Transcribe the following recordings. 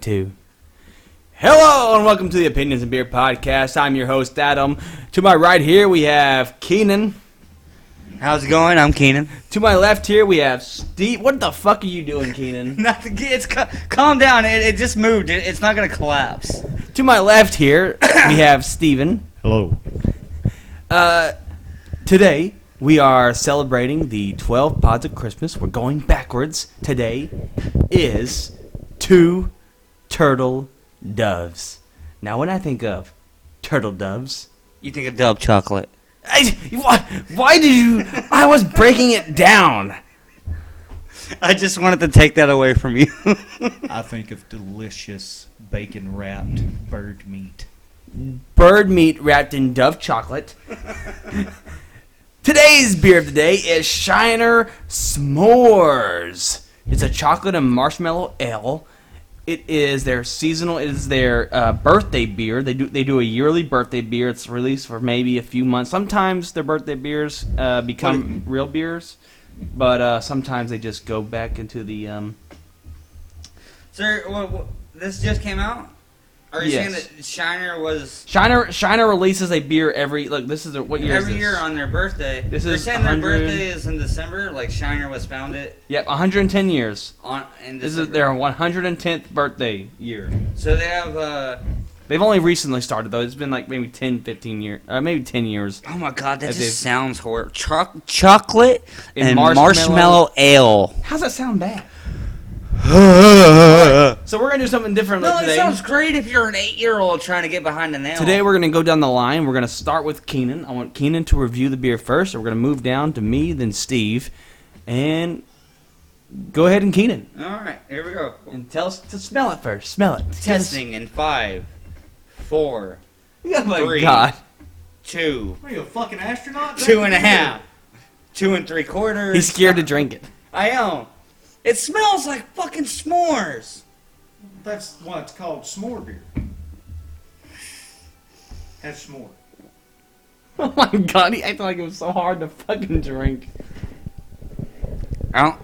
two. Hello and welcome to the Opinions and Beer Podcast. I'm your host Adam. To my right here we have Keenan. How's it going? I'm Keenan. To my left here we have Steve. What the fuck are you doing, Keenan? Nothing. It's ca- calm down. It, it just moved. It, it's not gonna collapse. to my left here we have Steven. Hello. Uh, today we are celebrating the 12 pods of Christmas. We're going backwards. Today is two turtle doves. Now, when I think of turtle doves, You think of dove chocolate? I, why, why did you? I was breaking it down. I just wanted to take that away from you. I think of delicious bacon wrapped bird meat. Bird meat wrapped in dove chocolate. Today's beer of the day is Shiner S'mores. It's a chocolate and marshmallow ale. It is their seasonal. It is their uh, birthday beer. They do they do a yearly birthday beer. It's released for maybe a few months. Sometimes their birthday beers uh, become real beers, but uh, sometimes they just go back into the. Um, Sir, what, what, this just came out. Are you Yes. saying that Shiner was Shiner Shiner releases a beer every look. This is a, what year every is this? year on their birthday? This They're is saying their birthday is in December. Like Shiner was founded Yep, 110 years. on in This is their 110th birthday year. So they have. uh They've only recently started though. It's been like maybe 10, 15 years, uh, maybe 10 years. Oh my god, that just they've- sounds horrible. Choc- chocolate And and, marshmallow- marshmallow ale. How's that sound bad? So we're gonna do something different No, it sounds great if you're an eight-year-old trying to get behind the nail. Today we're gonna go down the line. We're gonna start with Keenan. I want Keenan to review the beer first. and We're gonna move down to me, then Steve, and go ahead and Keenan All right, here we go. and tell us to smell it first. Smell it. Testing in five, four, Oh my Three. God. two, Are you a fucking astronaut? two and a half, two and three quarters. He's scared to drink it. I am. It smells like fucking s'mores. That's why it's called s'more beer. Has s'more. Oh my God. He acted like it was so hard to fucking drink. I don't.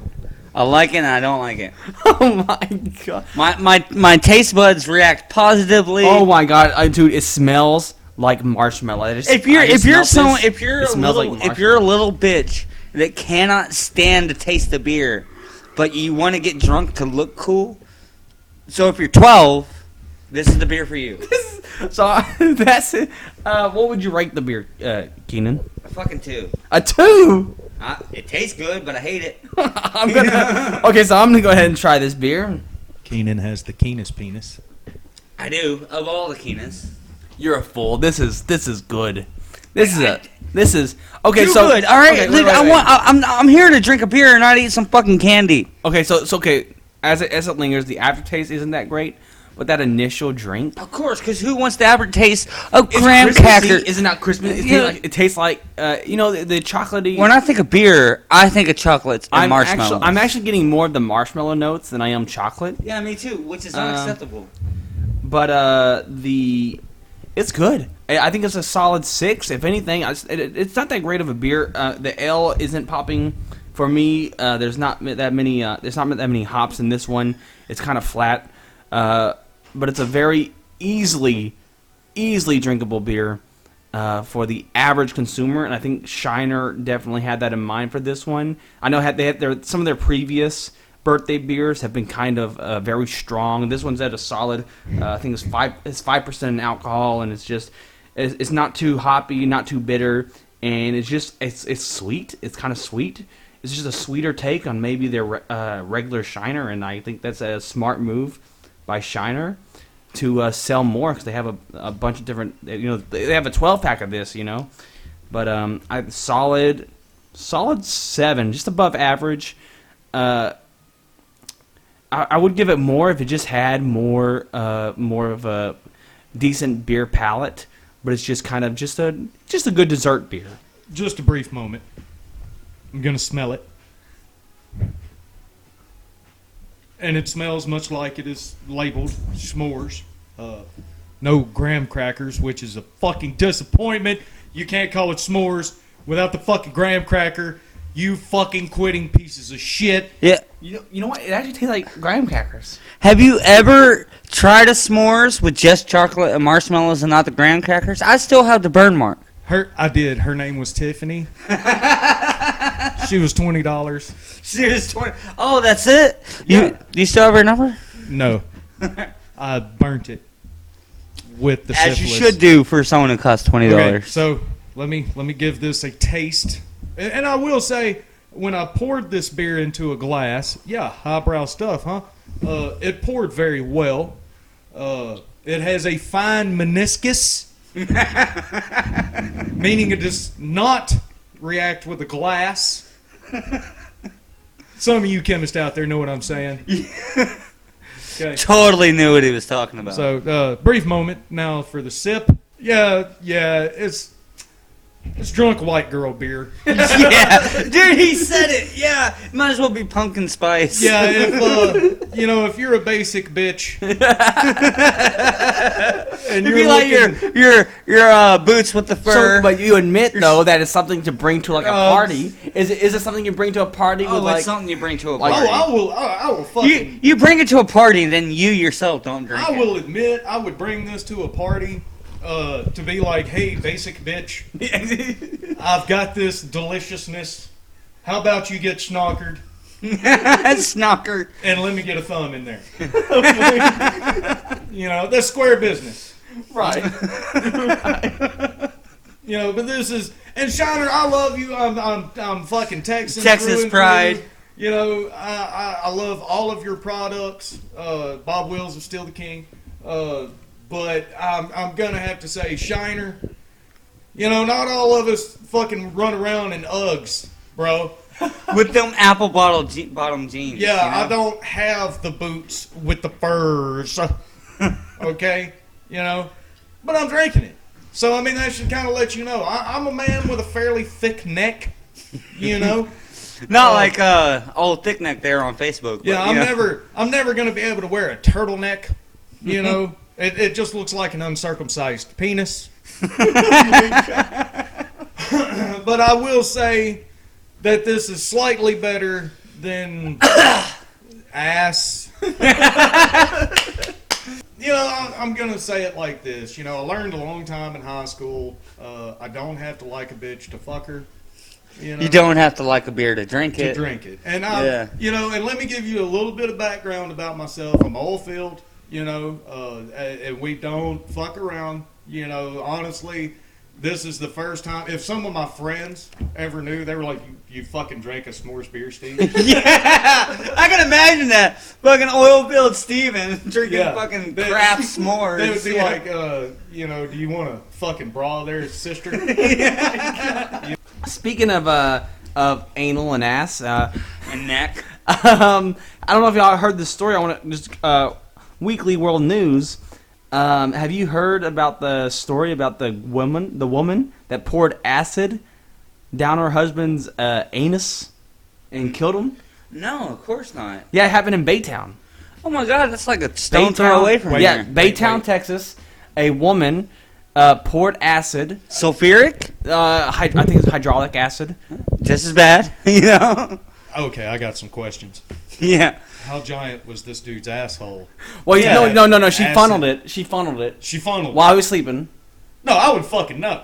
I like it and I don't like it. Oh my God. My my my taste buds react positively. Oh my god, I, dude! It smells like marshmallow. Just- if you're if you're smelled someone if you're a little like if you're a little bitch that cannot stand to taste the beer, but you want to get drunk to look cool. So if you're 12, this is the beer for you. so that's it. Uh, what would you rate the beer, uh, Keenan? A fucking two. A two. I, it tastes good, but I hate it. I'm gonna. Okay, so I'm gonna go ahead and try this beer. Keenan has the keenest penis. I do of all the Keenans. You're a fool. This is this is good. This is a this is okay. Too so good. All right, okay, wait, wait, I wait. want. I, I'm I'm here to drink a beer and not eat some fucking candy. Okay, so it's okay. As it as it lingers, the aftertaste isn't that great, but that initial drink. Of course, because who wants the aftertaste a It's graham cracker? Isn't that Christmas? It, Yeah. tastes like, it tastes like uh, you know the, the chocolatey. When I think of beer, I think of chocolates and I'm marshmallows. actually, I'm actually getting more of the marshmallow notes than I am chocolate. yeah, me too, which is Um, unacceptable. But uh, the it's good. I think it's a solid six. If anything, it's not that great of a beer. Uh, the ale isn't popping for me. Uh, there's not that many. Uh, there's not that many hops in this one. It's kind of flat, uh, but it's a very easily, easily drinkable beer. Uh, for the average consumer, and I think Shiner definitely had that in mind for this one. I know they had their some of their previous birthday beers have been kind of uh, very strong. This one's at a solid, uh, I think it's five it's five percent in alcohol, and it's just it's, it's not too hoppy, not too bitter, and it's just it's it's sweet. It's kind of sweet. It's just a sweeter take on maybe their uh, regular Shiner, and I think that's a smart move by Shiner to uh, sell more because they have a, a bunch of different you know they have a 12 pack of this you know but um I solid solid seven just above average uh I, I would give it more if it just had more uh more of a decent beer palate but it's just kind of just a just a good dessert beer Just a brief moment. I'm gonna smell it. And it smells much like it is labeled s'mores. Uh, no graham crackers, which is a fucking disappointment. You can't call it s'mores without the fucking graham cracker. You fucking quitting pieces of shit. Yeah. You know, you know what? It actually tastes like graham crackers. Have you ever tried a s'mores with just chocolate and marshmallows and not the graham crackers? I still have the burn mark. Her, I did. Her name was Tiffany. she was twenty dollars. She was twenty. Oh, that's it. You Yeah. do you still have her number? No, I burnt it with the As you should do for someone who costs twenty dollars. Okay, dollars. so let me let me give this a taste, and, and I will say when I poured this beer into a glass, yeah, highbrow stuff, huh? Uh, it poured very well. Uh, it has a fine meniscus, meaning it does not react with the glass. Some of you chemists out there know what I'm saying. Okay. Totally knew what he was talking about. So, uh, brief moment now for the sip. Yeah, yeah, it's it's drunk white girl beer. yeah, dude, he said it. Yeah, might as well be pumpkin spice. Yeah, if uh, you know, if you're a basic bitch, and It'd you're be like your looking- your your uh, boots with the fur. So, but you admit though that it's something to bring to like a Uh, party. Is it? Is it something you bring to a party with oh, like? it's something you bring to a party. oh, I will, I, I will fucking, you you bring it to a party then you yourself don't drink I it. will admit, I would bring this to a party. Uh, to be like, hey, basic bitch, I've got this deliciousness. How about you get snockered Snocker. and let me get a thumb in there? you know, that's square business. right. You know, but this is and Shiner, I love you. I'm I'm I'm fucking Texas. Texas pride. through. You know, I, I I love all of your products. Uh, Bob Wills is still the king. Uh, but I'm I'm gonna have to say Shiner. You know, not all of us fucking run around in Uggs, bro. with them apple bottle je- bottom jeans. Yeah, you know? I don't have the boots with the furs. okay, you know, but I'm drinking it. So I mean, that should kind of let you know I, I'm a man with a fairly thick neck. You know, Not uh, like uh old thick neck there on Facebook. but, yeah, I'm know. never I'm never gonna be able to wear a turtleneck. You know, it, it just looks like an uncircumcised penis. but I will say that this is slightly better than ass. you know, I'm, I'm gonna say it like this. You know, I learned a long time in high school. Uh, I don't have to like a bitch to fuck her. You, know, You don't have to like a beer to drink to it. drink it. And I, Yeah. you know, and let me give you a little bit of background about myself. I'm oil field. You know, uh, and and we don't fuck around. You know, honestly, this is the first time. If some of my friends ever knew, they were like, "You, you fucking drank a s'mores beer, Steve." yeah, I can imagine that. Fucking oil filled Steven drinking Yeah. fucking They- crap s'mores. They would be yeah. like, uh, you know, do you want a fucking bra there, sister? Speaking of uh of anal and ass, uh, and neck. um, I don't know if y'all heard this story. I want to just uh, weekly world news. Um, have you heard about the story about the woman, the woman that poured acid down her husband's uh, anus and killed him? No, of course not. Yeah, it happened in Baytown. Oh my god, that's like a stone throw Baytown- away from Wait, yeah, here. wait, Baytown, wait. Texas. A woman uh, poured acid. Sulfuric? Uh, hy- I think it's hydraulic acid. Just as bad, you know? okay, I got some questions. yeah. How giant was this dude's asshole? Well, Yeah. no, no, no, no. She Acid. funneled it. She funneled it She funneled. It while he was sleeping. No, I would fucking know.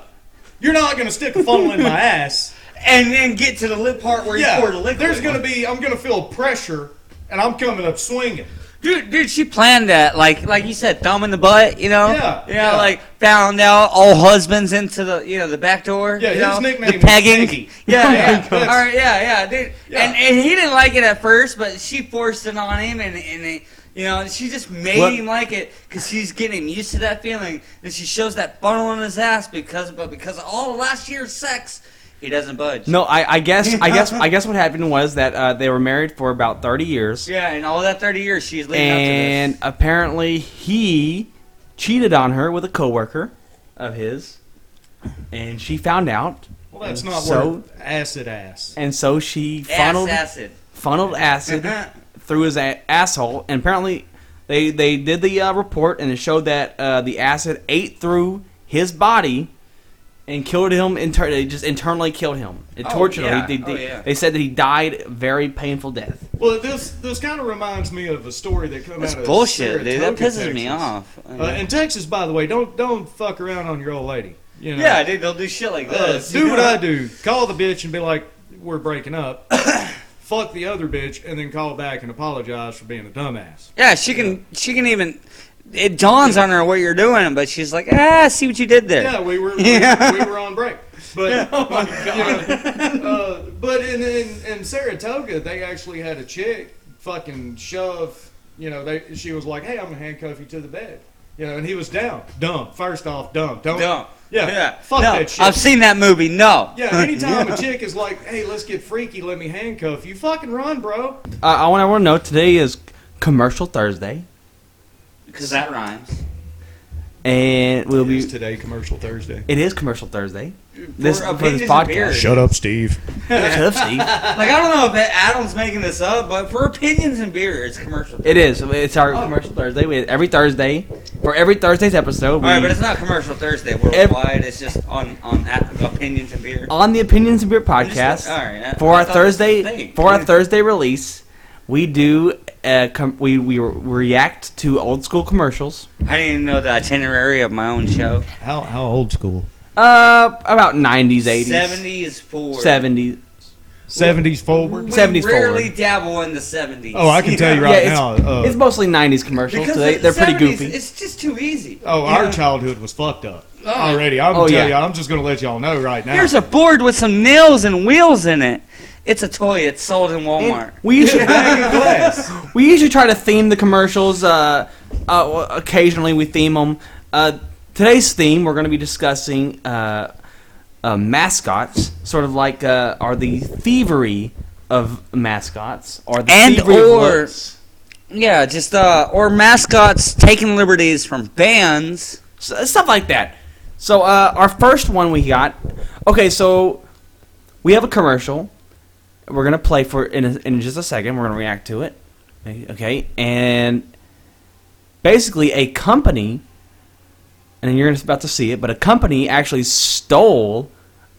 You're not gonna stick a funnel in my ass. And then get to the lip part where you Yeah, pour the liquid. there's gonna be. I'm gonna feel pressure, and I'm coming up swinging. Dude, dude, she planned that. Like, like you said, thumb in the butt. You know. Yeah, Yeah. yeah. Like found out all husbands into the, you know, the back door. Yeah, you his know, nickname the pegging. Peggy. Yeah, oh yeah. All right, yeah, yeah, dude. Yeah. And, and he didn't like it at first, but she forced it on him, and and it, you know, she just made What- him like it because she's getting used to that feeling. And she shows that funnel in his ass because, but because of all last year's sex, he doesn't budge. No, I, I guess, I guess, I guess what happened was that uh, they were married for about thirty years, Yeah, and all that thirty years she's leading and up to apparently he cheated on her with a coworker of his, and she found out, Well, that's not So- worth acid ass. and so she funneled Ass acid. funneled acid through his a- asshole, and apparently they they did the uh, report, and it showed that uh, the acid ate through his body and killed him. Inter- they just internally killed him. It Oh, tortured yeah. him. They, they, Oh, yeah. they said that he died a very painful death. Well, this this kind of reminds me of a story that came That's out of bullshit, dude. That Saratoga, pisses me off. Uh, in Texas, by the way, don't don't fuck around on your old lady. You know? yeah, dude, they'll do shit like Uh, this. do what I do. Call the bitch and be like, "We're breaking up." Fuck the other bitch, and then call back and apologize for being a dumbass. Yeah, she can. She can even. It dawns on her what you're doing, but she's like, ah, see what you did there. Yeah, we were we, Yeah. we were on break, but Oh my you know, uh, but in, in in Saratoga, they actually had a chick fucking shove. You know, they she was like, "Hey, I'm gonna handcuff you to the bed." You know, and he was down. Dumb. First off, dumb. Don't. Dumb. Yeah. Yeah. Fuck no, that shit. I've seen that movie. No. yeah. Anytime a chick is like, "Hey, let's get freaky. Let me handcuff you," fucking run, bro. Uh, I want to know today is commercial Thursday, Because that rhymes. and we'll be. today commercial Thursday. It is commercial Thursday. This For for this opinions and podcast. Shut up, Steve. Shut up, Steve. Like I don't know if Adam's making this up, but for opinions and beer, it's commercial. Thursday. It is. It's our commercial Thursday. We every Thursday for every Thursday's episode. We, All right, but it's not commercial Thursday worldwide. it's just on on a- opinions and beer. on the Opinions and Beer Just- podcast all right, I- for I our thought it was a Thursday for our Thursday release. We do uh, com- we we react to old school commercials. I didn't even know the itinerary of my own show. How how old school? Uh, about nineties, eighties, Seventies forward. seventies. Seventies forward. We 70s rarely forward. dabble in the seventies. Oh, I can tell you right yeah, now. it's, uh, it's mostly nineties commercials. Because So they, the they're pretty goofy. It's just too easy. Oh, our know? childhood was fucked up Oh. already. I'm Oh, tell yeah. you. I'm just gonna let y'all know right now. Here's a board with some nails and wheels in it. It's a toy. It's sold in Walmart. And we usually we usually try to theme the commercials. Uh, uh, occasionally we theme them. Uh, today's theme we're going to be discussing uh, uh, mascots, sort of like uh, are the thievery of mascots, or the And or- Yeah, just uh, or mascots taking liberties from bands. S- stuff like that. So uh, our first one we got. Okay, so we have a commercial. We're gonna play for in a, in just a second. We're gonna react to it. Okay, and basically a company, and you're about to see it, but a company actually stole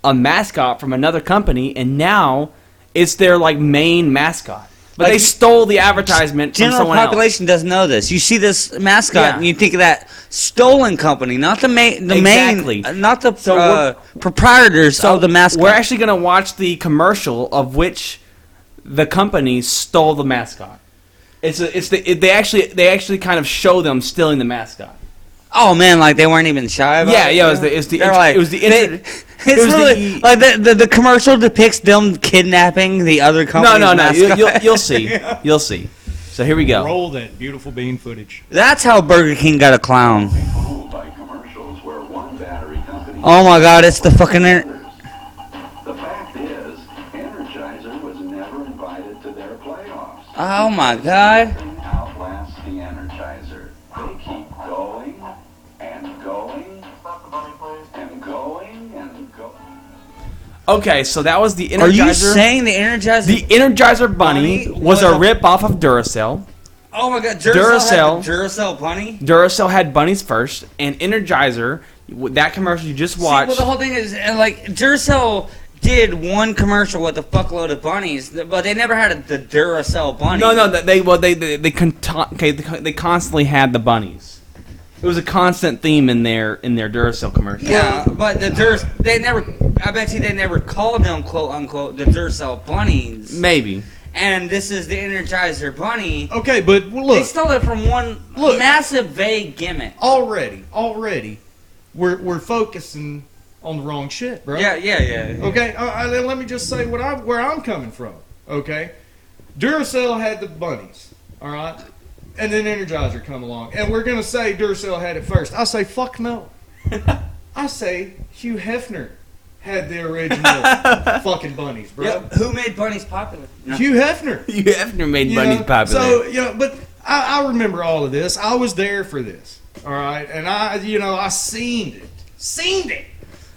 a mascot from another company, and now it's their like main mascot. But Like, they stole the advertisement from General someone else. population doesn't know this. You see this mascot, Yeah. and you think of that stolen company, not the main, the Exactly. main, uh, not the So uh, proprietors So of the mascot. We're actually going to watch the commercial of which the company stole the mascot. It's a, it's the it, they actually they actually kind of show them stealing the mascot. oh man, like they weren't even shy about Yeah, it. yeah, yeah. it was the it's the They're intro- like- it was the they- intro- It's it was really the- like the, the the commercial depicts them kidnapping the other company. no no no You, you'll, you'll see you'll see. So here we go. Roll that beautiful bean footage. That's how Burger King got a clown. fooled by commercials where one battery company Oh my God, it's the fucking. Er- The fact is, Energizer was never invited to their playoffs. oh my God. Okay, so that was the Energizer. Are you saying the Energizer? the Energizer Bunny Bunny was a was a- rip off of Duracell. oh my God, Duracell. Duracell. Duracell bunny. Duracell had bunnies first, and Energizer, that commercial you just watched. See, well, the whole thing is like Duracell did one commercial with a fuckload of bunnies, but they never had a, the Duracell bunny. No, no, they well they they they, con- okay, they they constantly had the bunnies. It was a constant theme in their in their Duracell commercial. Yeah, but the Dur they never. I bet you they never called them quote unquote the Duracell bunnies. Maybe. And this is the Energizer bunny. Okay, but well, They stole it from one Look. massive vague gimmick. already, already, we're we're focusing on the wrong shit, bro. Yeah, yeah, yeah. Okay, uh, uh, let me just say what I where I'm coming from. Okay, Duracell had the bunnies, all right, and then Energizer come along, and we're gonna say Duracell had it first. I say fuck no. I say Hugh Hefner had the original fucking bunnies, bro. Yep. Who made bunnies popular? No. Hugh Hefner. You have never made You bunnies know, popular. So you know, but I, I remember all of this. I was there for this. All right, and I, you know, I seen it, seen it.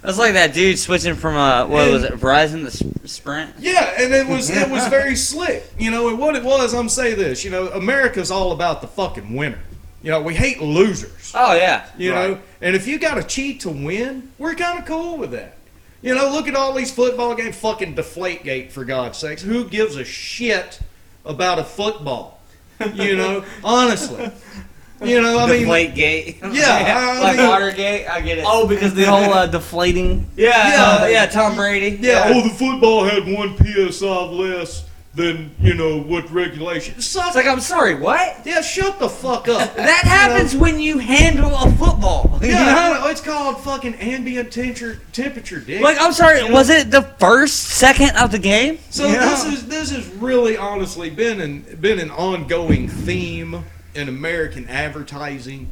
That's like that dude switching from uh, what was it, Verizon to Sp- Sprint. Yeah, and it was it was very slick. You know, and what it was, I'm saying this. You know, America's all about the fucking winner. You know, we hate losers. Oh yeah. You Right. know, and if you got to cheat to win, we're kind of cool with that. You know, look at all these football games. Fucking deflate gate for God's sakes. Who gives a shit about a football? You know, honestly. You know, I mean, Deflate gate. Yeah, I like mean- Watergate. I get it. Oh, because the whole uh, deflating. yeah, yeah. yeah, yeah. Tom Brady. yeah, oh, the football had one PSI less than you know what regulation. It sucks. It's like I'm sorry. What? yeah, shut the fuck up. That happens when you handle a football. you Yeah, know? you know, it's called fucking ambient temperature, temperature, dick. Like I'm sorry. You know? Was it the first second of the game? So You know? this is this has really honestly been an been an ongoing theme in American advertising,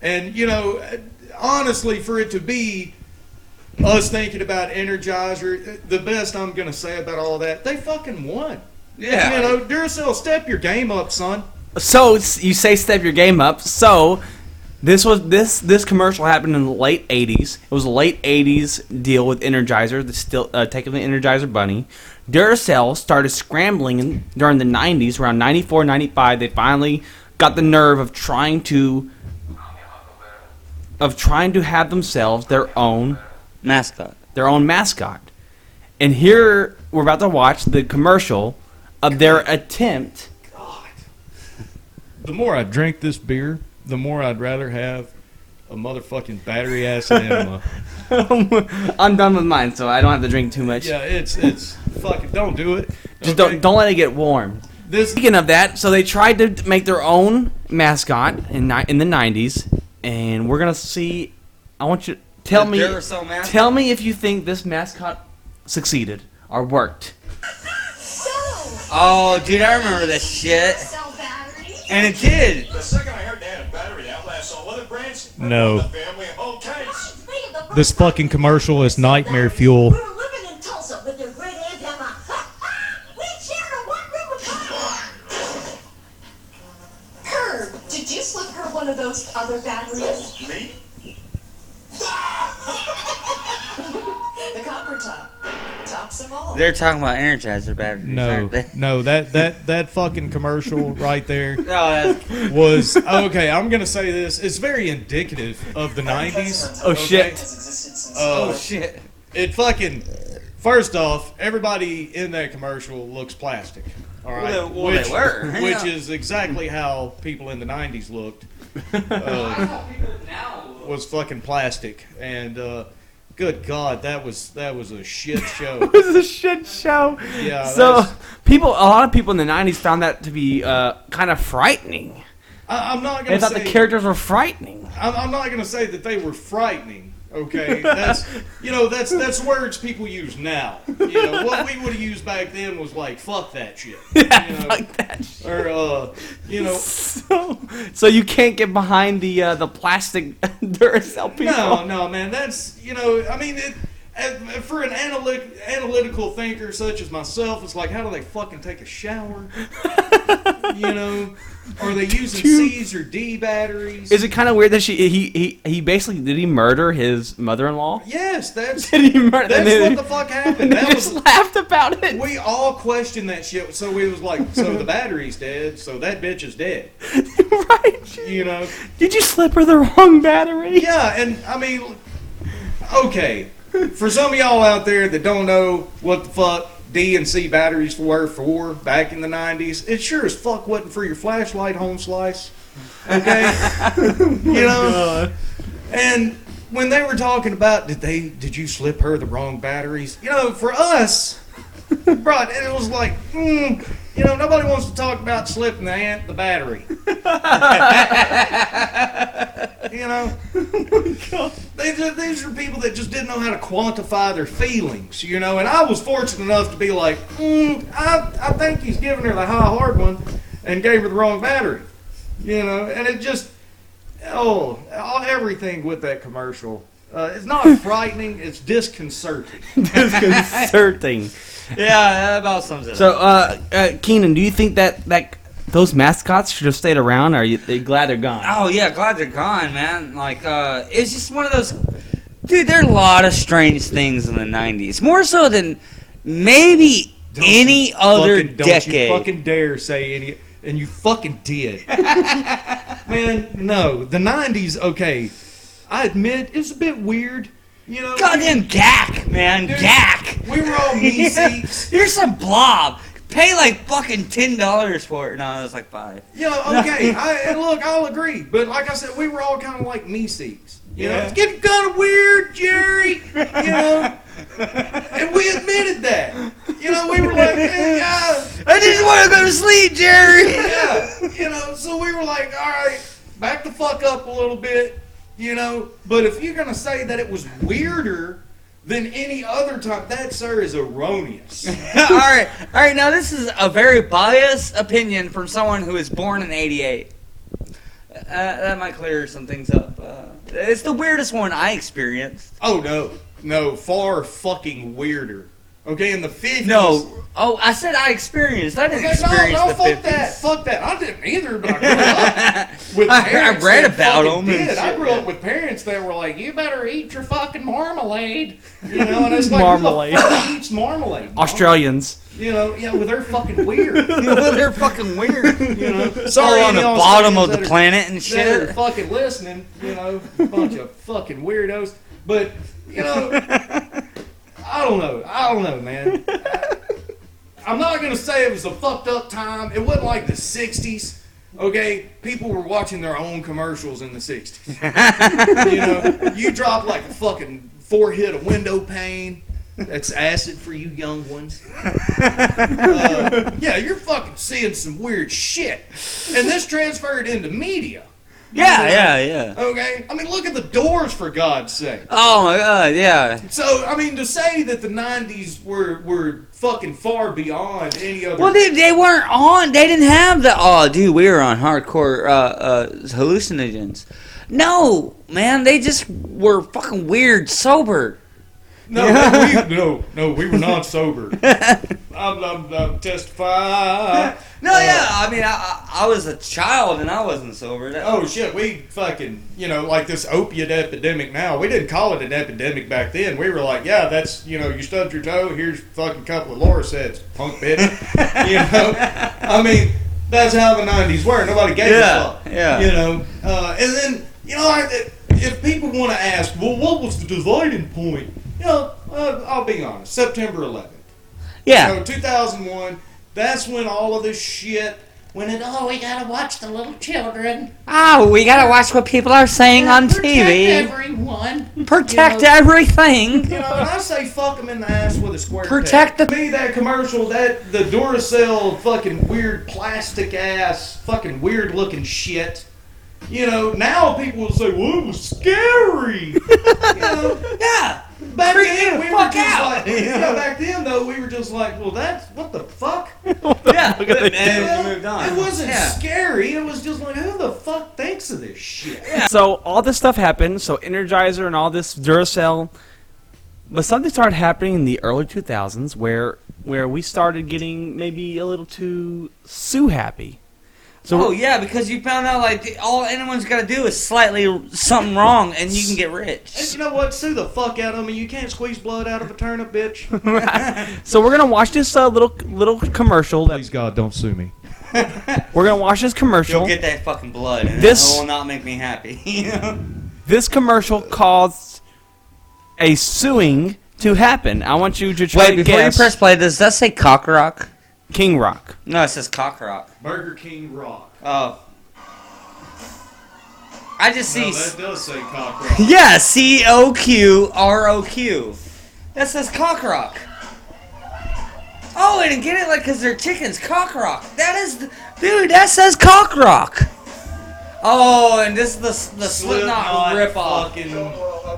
and you know, honestly, for it to be us thinking about Energizer, the best I'm gonna say about all that, they fucking won. Yeah. you know, Duracell, step your game up, son. So you say step your game up. So this was this this commercial happened in the late '80s. It was a late '80s deal with Energizer, the still uh, taking the Energizer Bunny. Duracell started scrambling in, during the '90s, around '94, '95. They finally got the nerve of trying to of trying to have themselves their own Mascot. their own mascot. And here we're about to watch the commercial of their attempt. God. The more I drink this beer, the more I'd rather have a motherfucking battery acid enema. I'm done with mine, so I don't have to drink too much. Yeah, it's it's fucking don't do it. Just okay? don't don't let it get warm. This Speaking of that, so they tried to make their own mascot in ni- in the '90s, and we're gonna see. I want you to tell The me. Duracell mascot? Tell me if you think this mascot succeeded or worked. So, Oh, dude, I remember this shit. sell batteries? And it did. The second I heard they had a battery that outlasts all other brands, No. the family whole case. Three of the first This fucking commercial is nightmare fuel. We were living in Tulsa with your great aunt Emma. we shared a one-room apartment. Herb, did you slip her one of those other batteries? Me? The copper top. Tops them all. They're talking about Energizer batteries. No, no, that that that fucking commercial right there No, was okay. I'm gonna say this. It's very indicative of the '90s. Oh okay? shit! Uh, oh shit. it fucking. First off, everybody in that commercial looks plastic. All right, Well, they- well, they which, were, which is exactly how people in the '90s looked. Uh, was fucking plastic, and uh, good God, that was that was a shit show. This is a shit show. Yeah, So people, a lot of people in the '90s found that to be uh, kind of frightening. I, I'm not They gonna they thought say the characters were frightening. I'm, I'm not gonna say that they were frightening. Okay, that's you know that's that's words people use now. You know what we would have used back then was like fuck that shit. Yeah, you know, fuck that shit. or uh, you know, So, so you can't get behind the uh, the plastic Duracell people. no, no, man, that's you know, I mean, it, for an analytic, analytical thinker such as myself, it's like how do they fucking take a shower? you know, are they using Dude. C's or D batteries? Is it kind of weird that she he, he he basically did he murder his mother-in-law? yes, that's Did he murder? that's what the fuck happened. they That just was laughed about it. We all questioned that shit. So we was like, so the battery's dead. So that bitch is dead. right? You know? Did you slip her the wrong battery? Yeah, and I mean, okay. For some of y'all out there that don't know what the fuck D and C batteries were for back in the '90s, it sure as fuck wasn't for your flashlight home slice. Okay, you know. And when they were talking about did they did you slip her the wrong batteries? You know, for us, bro, it was like, mm, you know, nobody wants to talk about slipping the ant the battery. you know, they ju- these are people that just didn't know how to quantify their feelings. You know, and I was fortunate enough to be like, mm, I I think he's giving her the high hard one, and gave her the wrong battery. You know, and it just oh, all, everything with that commercial. Uh, it's not frightening; it's disconcerting. Disconcerting. Yeah, that about sums it up. So, uh, uh, Keenan, do you think that that those mascots should have stayed around? Or are you they glad they're gone? Oh yeah, glad they're gone, man. Like, uh, it's just one of those. Dude, there are a lot of strange things in the '90s, more so than maybe Don't any you other fucking- don't decade. you fucking dare say any, and you fucking did. Man, no. The '90s, okay. I admit it's a bit weird. You know, Goddamn Gak, man, Dude, Gak. we were all me seats. Here's some blob. Pay like fucking ten dollars for it. No, it was like five. Know, okay. I, and look, I'll agree. But like I said, we were all kind of like me seats. You know, it's getting kind of weird, Jerry. You know, and we admitted that. You know, we were like, hey, yeah, I just want to go to sleep, Jerry. yeah. You know, so we were like, all right, back the fuck up a little bit. You know, but if you're gonna say that it was weirder than any other time, that sir is erroneous. all right, all right. Now this is a very biased opinion from someone who was born in '88. Uh, that might clear some things up. Uh, it's the weirdest one I experienced. Oh no, no, far fucking weirder. Okay, in the fifties. No, oh, I said I experienced. I didn't Okay, experience no, no, the fuck 50s. that, fuck that. I didn't either, but I grew up with I- I read about fucking 'em and Did. I grew up with parents that were like, "You better eat your fucking marmalade," you know, and it's like, Marmalade. Who eats marmalade? Australians. You know, yeah, well, they're fucking weird. They're fucking weird. You know, All sorry, on the bottom of the are- planet and that are shit. fucking listening. You know, bunch of fucking weirdos. But you know, I don't know. I don't know, man. I'm not gonna say it was a fucked up time. It wasn't like the '60s. Okay, people were watching their own commercials in the '60s. you know, you drop like a fucking four hit a window pane. That's acid for you young ones. Uh, yeah, you're fucking seeing some weird shit, and this transferred into media. Yeah, yeah, yeah. Okay, I mean, look at the Doors for God's sake. Oh my god, yeah. So, I mean, to say that the '90s were were fucking far beyond any other. Well, they, they weren't on. They didn't have the. Oh, dude, we were on hardcore uh, uh, hallucinogens. No, man, they just were fucking weird, sober. No, no, we, no, no, we were not sober. I'm, I'm, I'm testify. No, yeah, I mean, I, I was a child and I wasn't sober. That, Oh shit, we fucking, you know, like this opiate epidemic now. We didn't call it an epidemic back then. We were like, yeah, that's, you know, you stubbed your toe, here's a fucking couple of Lorcets, punk bitch. you know? I mean, that's how the 90s were. Nobody gave Yeah, a fuck. yeah. You know? Uh, and then, you know, I, if people want to ask, well, what was the dividing point? You know, uh, I'll be honest, September 11th. yeah. You know, 2001, that's when all of this shit, when it, oh, we gotta watch the little children. Oh, we gotta watch what people are saying on Protect TV. everyone. Protect you know, everything. You know, and I say fuck them in the ass with a square. Protect the- To me, that commercial, that the Duracell fucking weird plastic ass, fucking weird looking shit. You know, now people will say, "Well, it was scary." you know, Yeah. Back Freak then the we were just out. like, yeah, back then though we were just like, "Well, that's what the fuck." Yeah. Look at and moved on. It wasn't Yeah. scary. It was just like, who the fuck thinks of this shit? So all this stuff happened. So Energizer and all this Duracell, but something started happening in the early 2000s where where we started getting maybe a little too Sue happy. So Oh yeah, because you found out like the- all anyone's got to do is slightly something wrong, and you can get rich. And you know what? Sue the fuck out of me. You can't squeeze blood out of a turnip, bitch. so we're gonna watch this uh, little little commercial. That, Please God, don't sue me. we're gonna watch this commercial. You'll get that fucking blood, and This- will not make me happy. you know? This commercial caused a suing to happen. I want you to try Wait, to before guess you press play, does that say cock rock? King Rock. No, it says cock rock. Burger King Rock. Oh. I just No, see. that does say cock rock. yeah, C O Q R O Q. That says cock rock. Oh, I didn't get it like because they're chickens. Cock rock. That is, the, dude. That says cock rock. Oh, and this is the the Slipknot rip off. Fucking,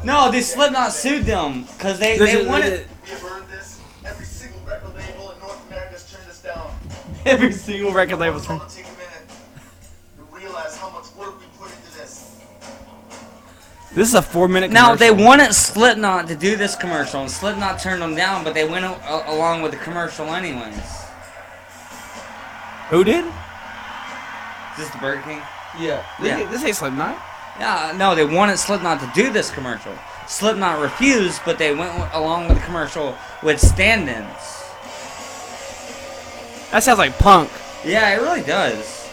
No, the Slipknot sued them because they There's they a- wanted We've Every single record label. It's gonna take a minute to realize how much work we put into this. This is a four minute. Now they wanted Slipknot to do this commercial, and Slipknot turned them down, but they went a- along with the commercial anyways. Who did? Is this the Burger King? Yeah. Yeah. This, this ain't Slipknot. Yeah, no, they wanted Slipknot to do this commercial. Slipknot refused, but they went along with the commercial with stand-ins. That sounds like punk. Yeah, it really does.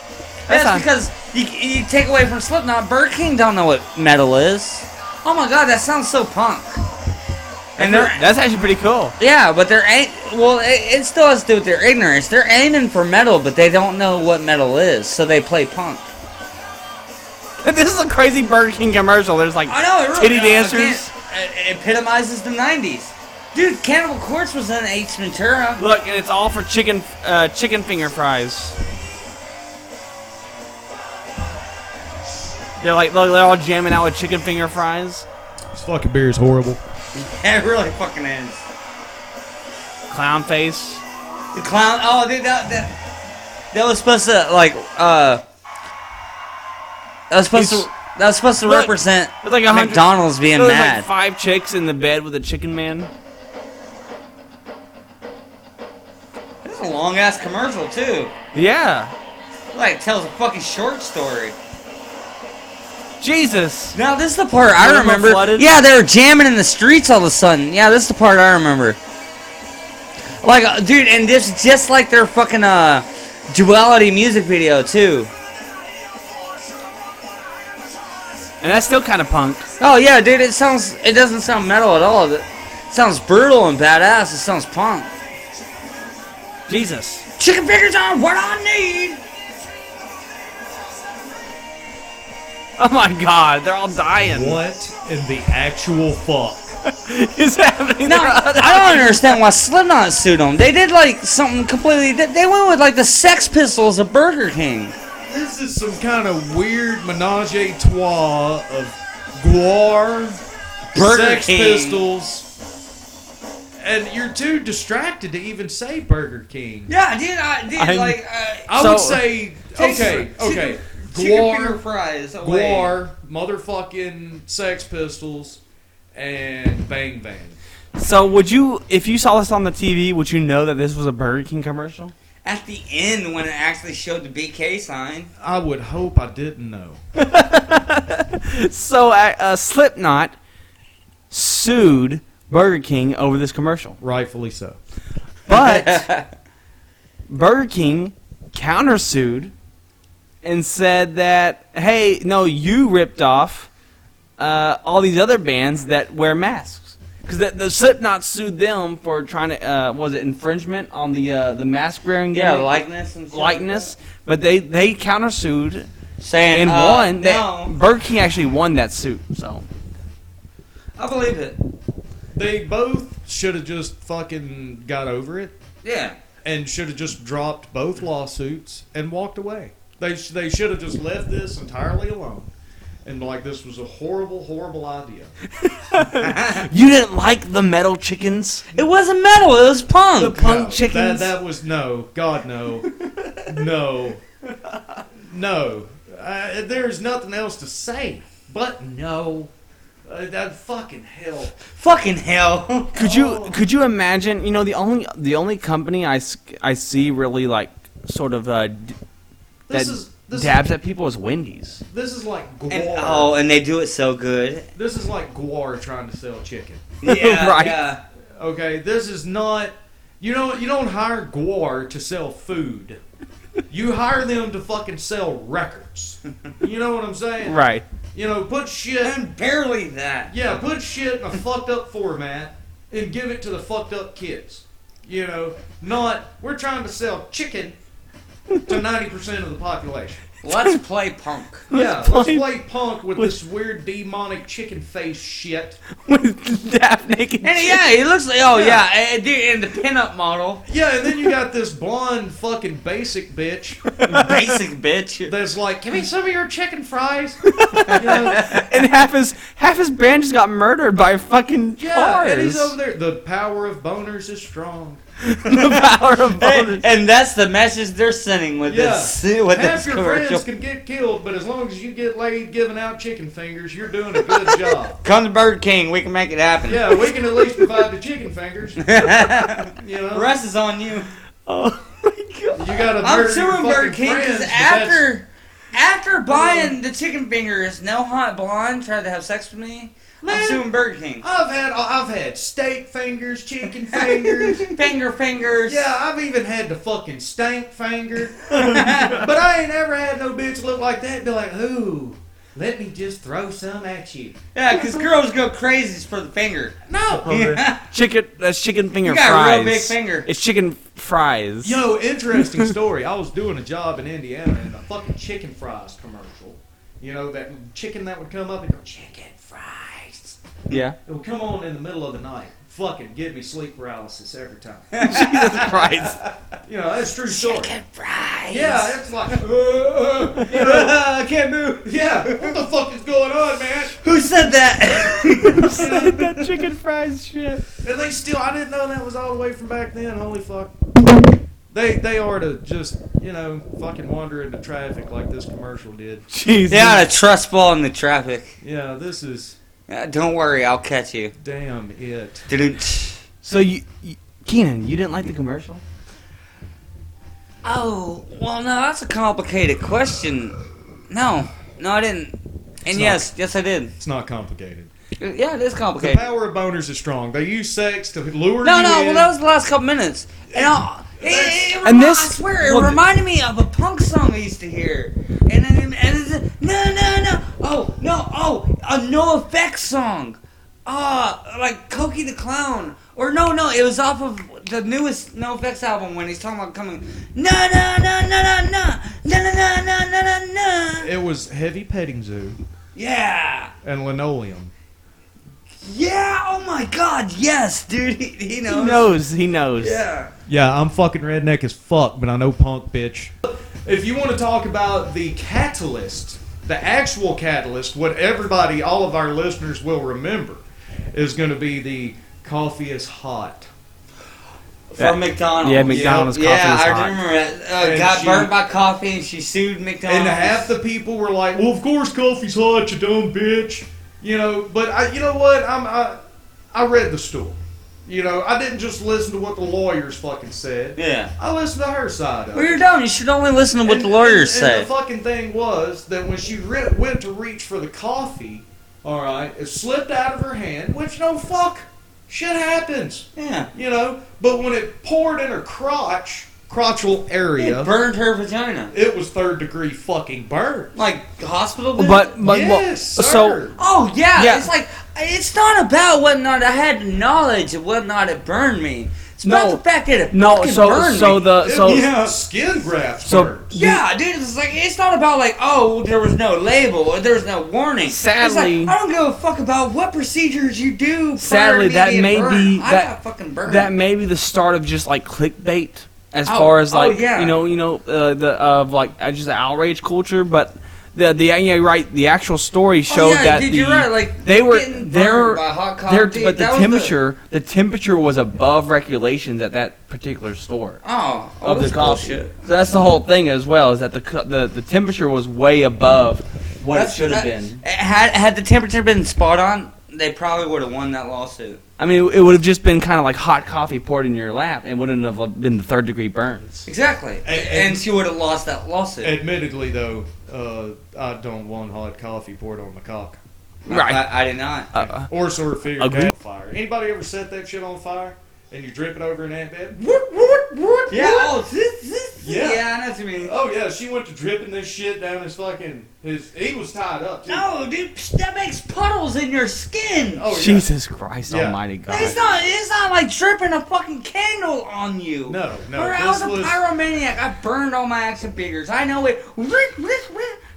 That's That's because You, you take away from Slipknot, Burger King don't know what metal is. Oh my god, that sounds so punk. And they're That's actually pretty cool. yeah, but they're ain't well. It, it still has to do with their ignorance. They're aiming for metal, but they don't know what metal is, so they play punk. This is a crazy Burger King commercial. There's like I know it really titty dancers. It epitomizes the '90s. Dude, Cannibal Corpse was in Ace Ventura. Look, and it's all for chicken uh, chicken finger fries. They're like look, they're all jamming out with chicken finger fries. This fucking beer is horrible. it really fucking is. Clown face. The clown. Oh, dude, that that, that was supposed to like uh. That was supposed He's- to. That was supposed to Look, represent It's like a hundred- McDonald's being mad. Like five chicks in the bed with a chicken man. A long ass commercial too. Yeah. Like tells a fucking short story. Jesus. Now this is the part I remember. flooded? Yeah, they were jamming in the streets all of a sudden. Yeah, this is the part I remember. Like, uh, dude, and this just like their fucking uh duality music video too. And that's still kind of punk. Oh yeah, dude, it sounds. It doesn't sound metal at all. It sounds brutal and badass. It sounds punk. Jesus. Chicken fingers are what I need. Oh my God, they're all dying. What in the actual fuck? is happening? No, I don't understand why Slipknot sued them. They did like something completely. They they went with like the Sex Pistols of Burger King. This is some kind of weird menage a trois of Gwar, Burger Sex King. Pistols, and you're too distracted to even say Burger King. Yeah, dude, I did I'm- like. Uh, I So- would say okay, Chicken- okay, chicken finger Gwar, fries. away. Gwar, motherfucking Sex Pistols, and Bang Bang. So would you, if you saw this on the TV, would you know that this was a Burger King commercial? At the end, when it actually showed the BK sign. I would hope I didn't know. So uh, uh, Slipknot sued Burger King over this commercial, Rightfully so. but Burger King countersued and said that, hey, no, you ripped off uh, all these other bands that wear masks. Because the, the Slipknot sued them for trying to, uh, was it infringement on the uh, the mask wearing Yeah, gimmick? likeness and shit likeness, but they they countersued saying and uh, won. They- No, Burger King actually won that suit. So I believe it. They both should have just fucking got over it Yeah. and should have just dropped both lawsuits and walked away. They sh- they should have just left this entirely alone. And like this was a horrible, horrible idea. you didn't like the metal chickens, It wasn't metal. It was punk. the punk No, chickens. That, that was no. God no. no. No. Uh, there's nothing else to say but no. Uh, that fucking hell. Fucking hell. could you could you imagine? You know, the only the only company I, I see really like sort of uh, d- This that is this dabs at people is Wendy's. This is like Gwar. And, oh, and they do it so good. This is like Gwar trying to sell chicken. Yeah, Right. Yeah. Okay, this is not. You know, you don't hire Gwar to sell food. You hire them to fucking sell records. You know what I'm saying? Right. You know, put shit. And barely that. Yeah, put shit in a fucked up format and give it to the fucked up kids. You know, not we're trying to sell chicken to 90% of the population. Let's play punk. Yeah, Let's let's play- play punk with this weird demonic chicken face shit. With daft naked. And yeah, he looks like oh Yeah. yeah, and, dude, and the pinup model, Yeah, and then you got this blonde fucking basic bitch basic bitch. that's like, give me some of your chicken fries. You know? and half his half his band just got murdered by fucking Yeah, cars. and he's over there. The power of boners is strong. the power of bonus. And, and that's the message they're sending with Yeah. this with Half this your commercial. friends can get killed, but as long as you get laid giving out chicken fingers, you're doing a good job. Come to Burger King, we can make it happen. Yeah, we can at least provide the chicken fingers. You the rest is on you. Oh my god. you got to I'm suing Burger King because after after oh. buying the chicken fingers, no hot blonde tried to have sex with me. I'm Man. suing Burger King. I've had I've had steak fingers, chicken fingers. Finger fingers. Yeah, I've even had the fucking stank finger. but I ain't ever had no bitch look like that and be like, ooh, let me just throw some at you. Yeah, because girls go crazy for the finger. No. Yeah. Chicken. That's chicken finger You got a fries. real big finger. It's chicken fries. Yo, interesting story. I was doing a job in Indiana in a fucking chicken fries commercial. You know, that chicken that would come up and go, chicken fries. Yeah. It would come on in the middle of the night. Fucking give me sleep paralysis every time. Jesus Christ. You know, that's true story. Chicken fries. Yeah, it's like, uh, uh, you know, I can't move. yeah, what the fuck is going on, man? Who said that? Said that chicken fries shit. And they still, I didn't know that was all the way from back then. Holy fuck. They they are to just, you know, fucking wander into traffic like this commercial did. Jesus. yeah, a trust fall in the traffic. Yeah, this is Yeah, don't worry, I'll catch you. damn it. Didn't. So you, you, Keenan, you didn't like the commercial? Oh, well, no, that's a complicated question. No, no, I didn't. And It's yes, yes, I did. It's not complicated. Uh, yeah, it is complicated. The complicated. power of boners is strong. They use sex to lure No, you no, in. well, that was the last couple minutes. And I'll, it, it, it, And remi- this- I swear, it well, reminded me of a punk song I used to hear. Song. Ah, like Cokie the Clown. Or no, no, it was off of the newest NOFX album when he's talking about coming. No, no, no, no, no, no, no, no, no, no, no, no, no. It was heavy petting zoo Yeah. and linoleum. Yeah, oh my god, yes, dude. He, he knows. He knows. He knows. Yeah. Yeah, I'm fucking redneck as fuck, but I know punk, bitch. If you want to talk about the catalyst, the actual catalyst, what everybody, all of our listeners will remember, is going to be the coffee is hot. From McDonald's. Yeah, McDonald's coffee Yeah, is I hot. remember it. Uh, got she- burnt by coffee and she sued McDonald's. And half the people were like, "Well, of course coffee's hot, you dumb bitch." You know, but I, you know what? I'm, I, I read the story. You know, I didn't just listen to what the lawyers fucking said. Yeah. I listened to her side of Well, you're dumb. You should only listen to what And- the lawyers and, and say. the fucking thing was that when she re- went to reach for the coffee, all right, it slipped out of her hand. Which no fuck, shit happens, yeah. you know. But when it poured in her crotch, crotchal area, It burned her vagina. it was third degree fucking burn. Like hospital visit? But but well, yes, so sir. Oh yeah, Yeah. it's like it's not about whether or not I had knowledge of whether or not it burned me. It's about the fact that it no. fucking So burned so me. the so Yeah. skin grafts So- burned. Yeah, dude, it's like it's not about like oh there was no label or there was no warning. It's like, Sadly- I don't give a fuck about what procedures you do. Sadly, that may burned. be- I that- got fucking burned. that may be the start of just like clickbait as Oh, far as oh, like yeah. you know you know uh, the of like uh, just the outrage culture but the the yeah you're right the actual story Oh, showed yeah, that dude, the, you're right. Like they were getting they're burned by hot coffee. they're dude, but the temperature the, temperature was above regulations at that particular store oh, oh of the that's coffee bullshit. so that's the whole thing as well is that the the, the temperature was way above what That's- it should have been Had had the temperature been spot on, they probably would have won that lawsuit. I mean it, would have just been kind of like hot coffee poured in your lap and wouldn't have been the third degree burns Exactly, And- and, she would have lost that lawsuit. Admittedly, though, uh, I don't want hot coffee poured on my cock. right I, I did not. uh, Or sort of figured Agreed. on fire. Anybody ever set that shit on fire and you drip it over an ant bed? What, what, what? Yeah. Oh, this, this, Yeah. yeah. I know what you mean. Oh yeah, she went to dripping this shit down his fucking his. He was tied up. Too. No, dude, that makes puddles in your skin. Oh yeah. Jesus Christ Yeah. Almighty God It's not. It's not like dripping a fucking candle on you. No, no. Or I this was a was. pyromaniac. I burned all my action figures. I know what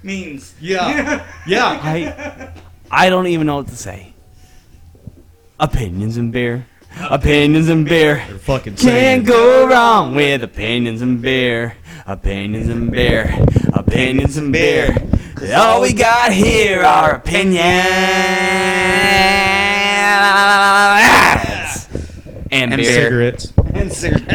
means. Yeah. Yeah. I I don't even know what to say. Opinions and beer. Opinions and beer. They're fucking Can't go wrong with opinions and beer. Opinions and beer. Opinions and beer. All we got here are opinions. And And beer. cigarettes. And cigarettes.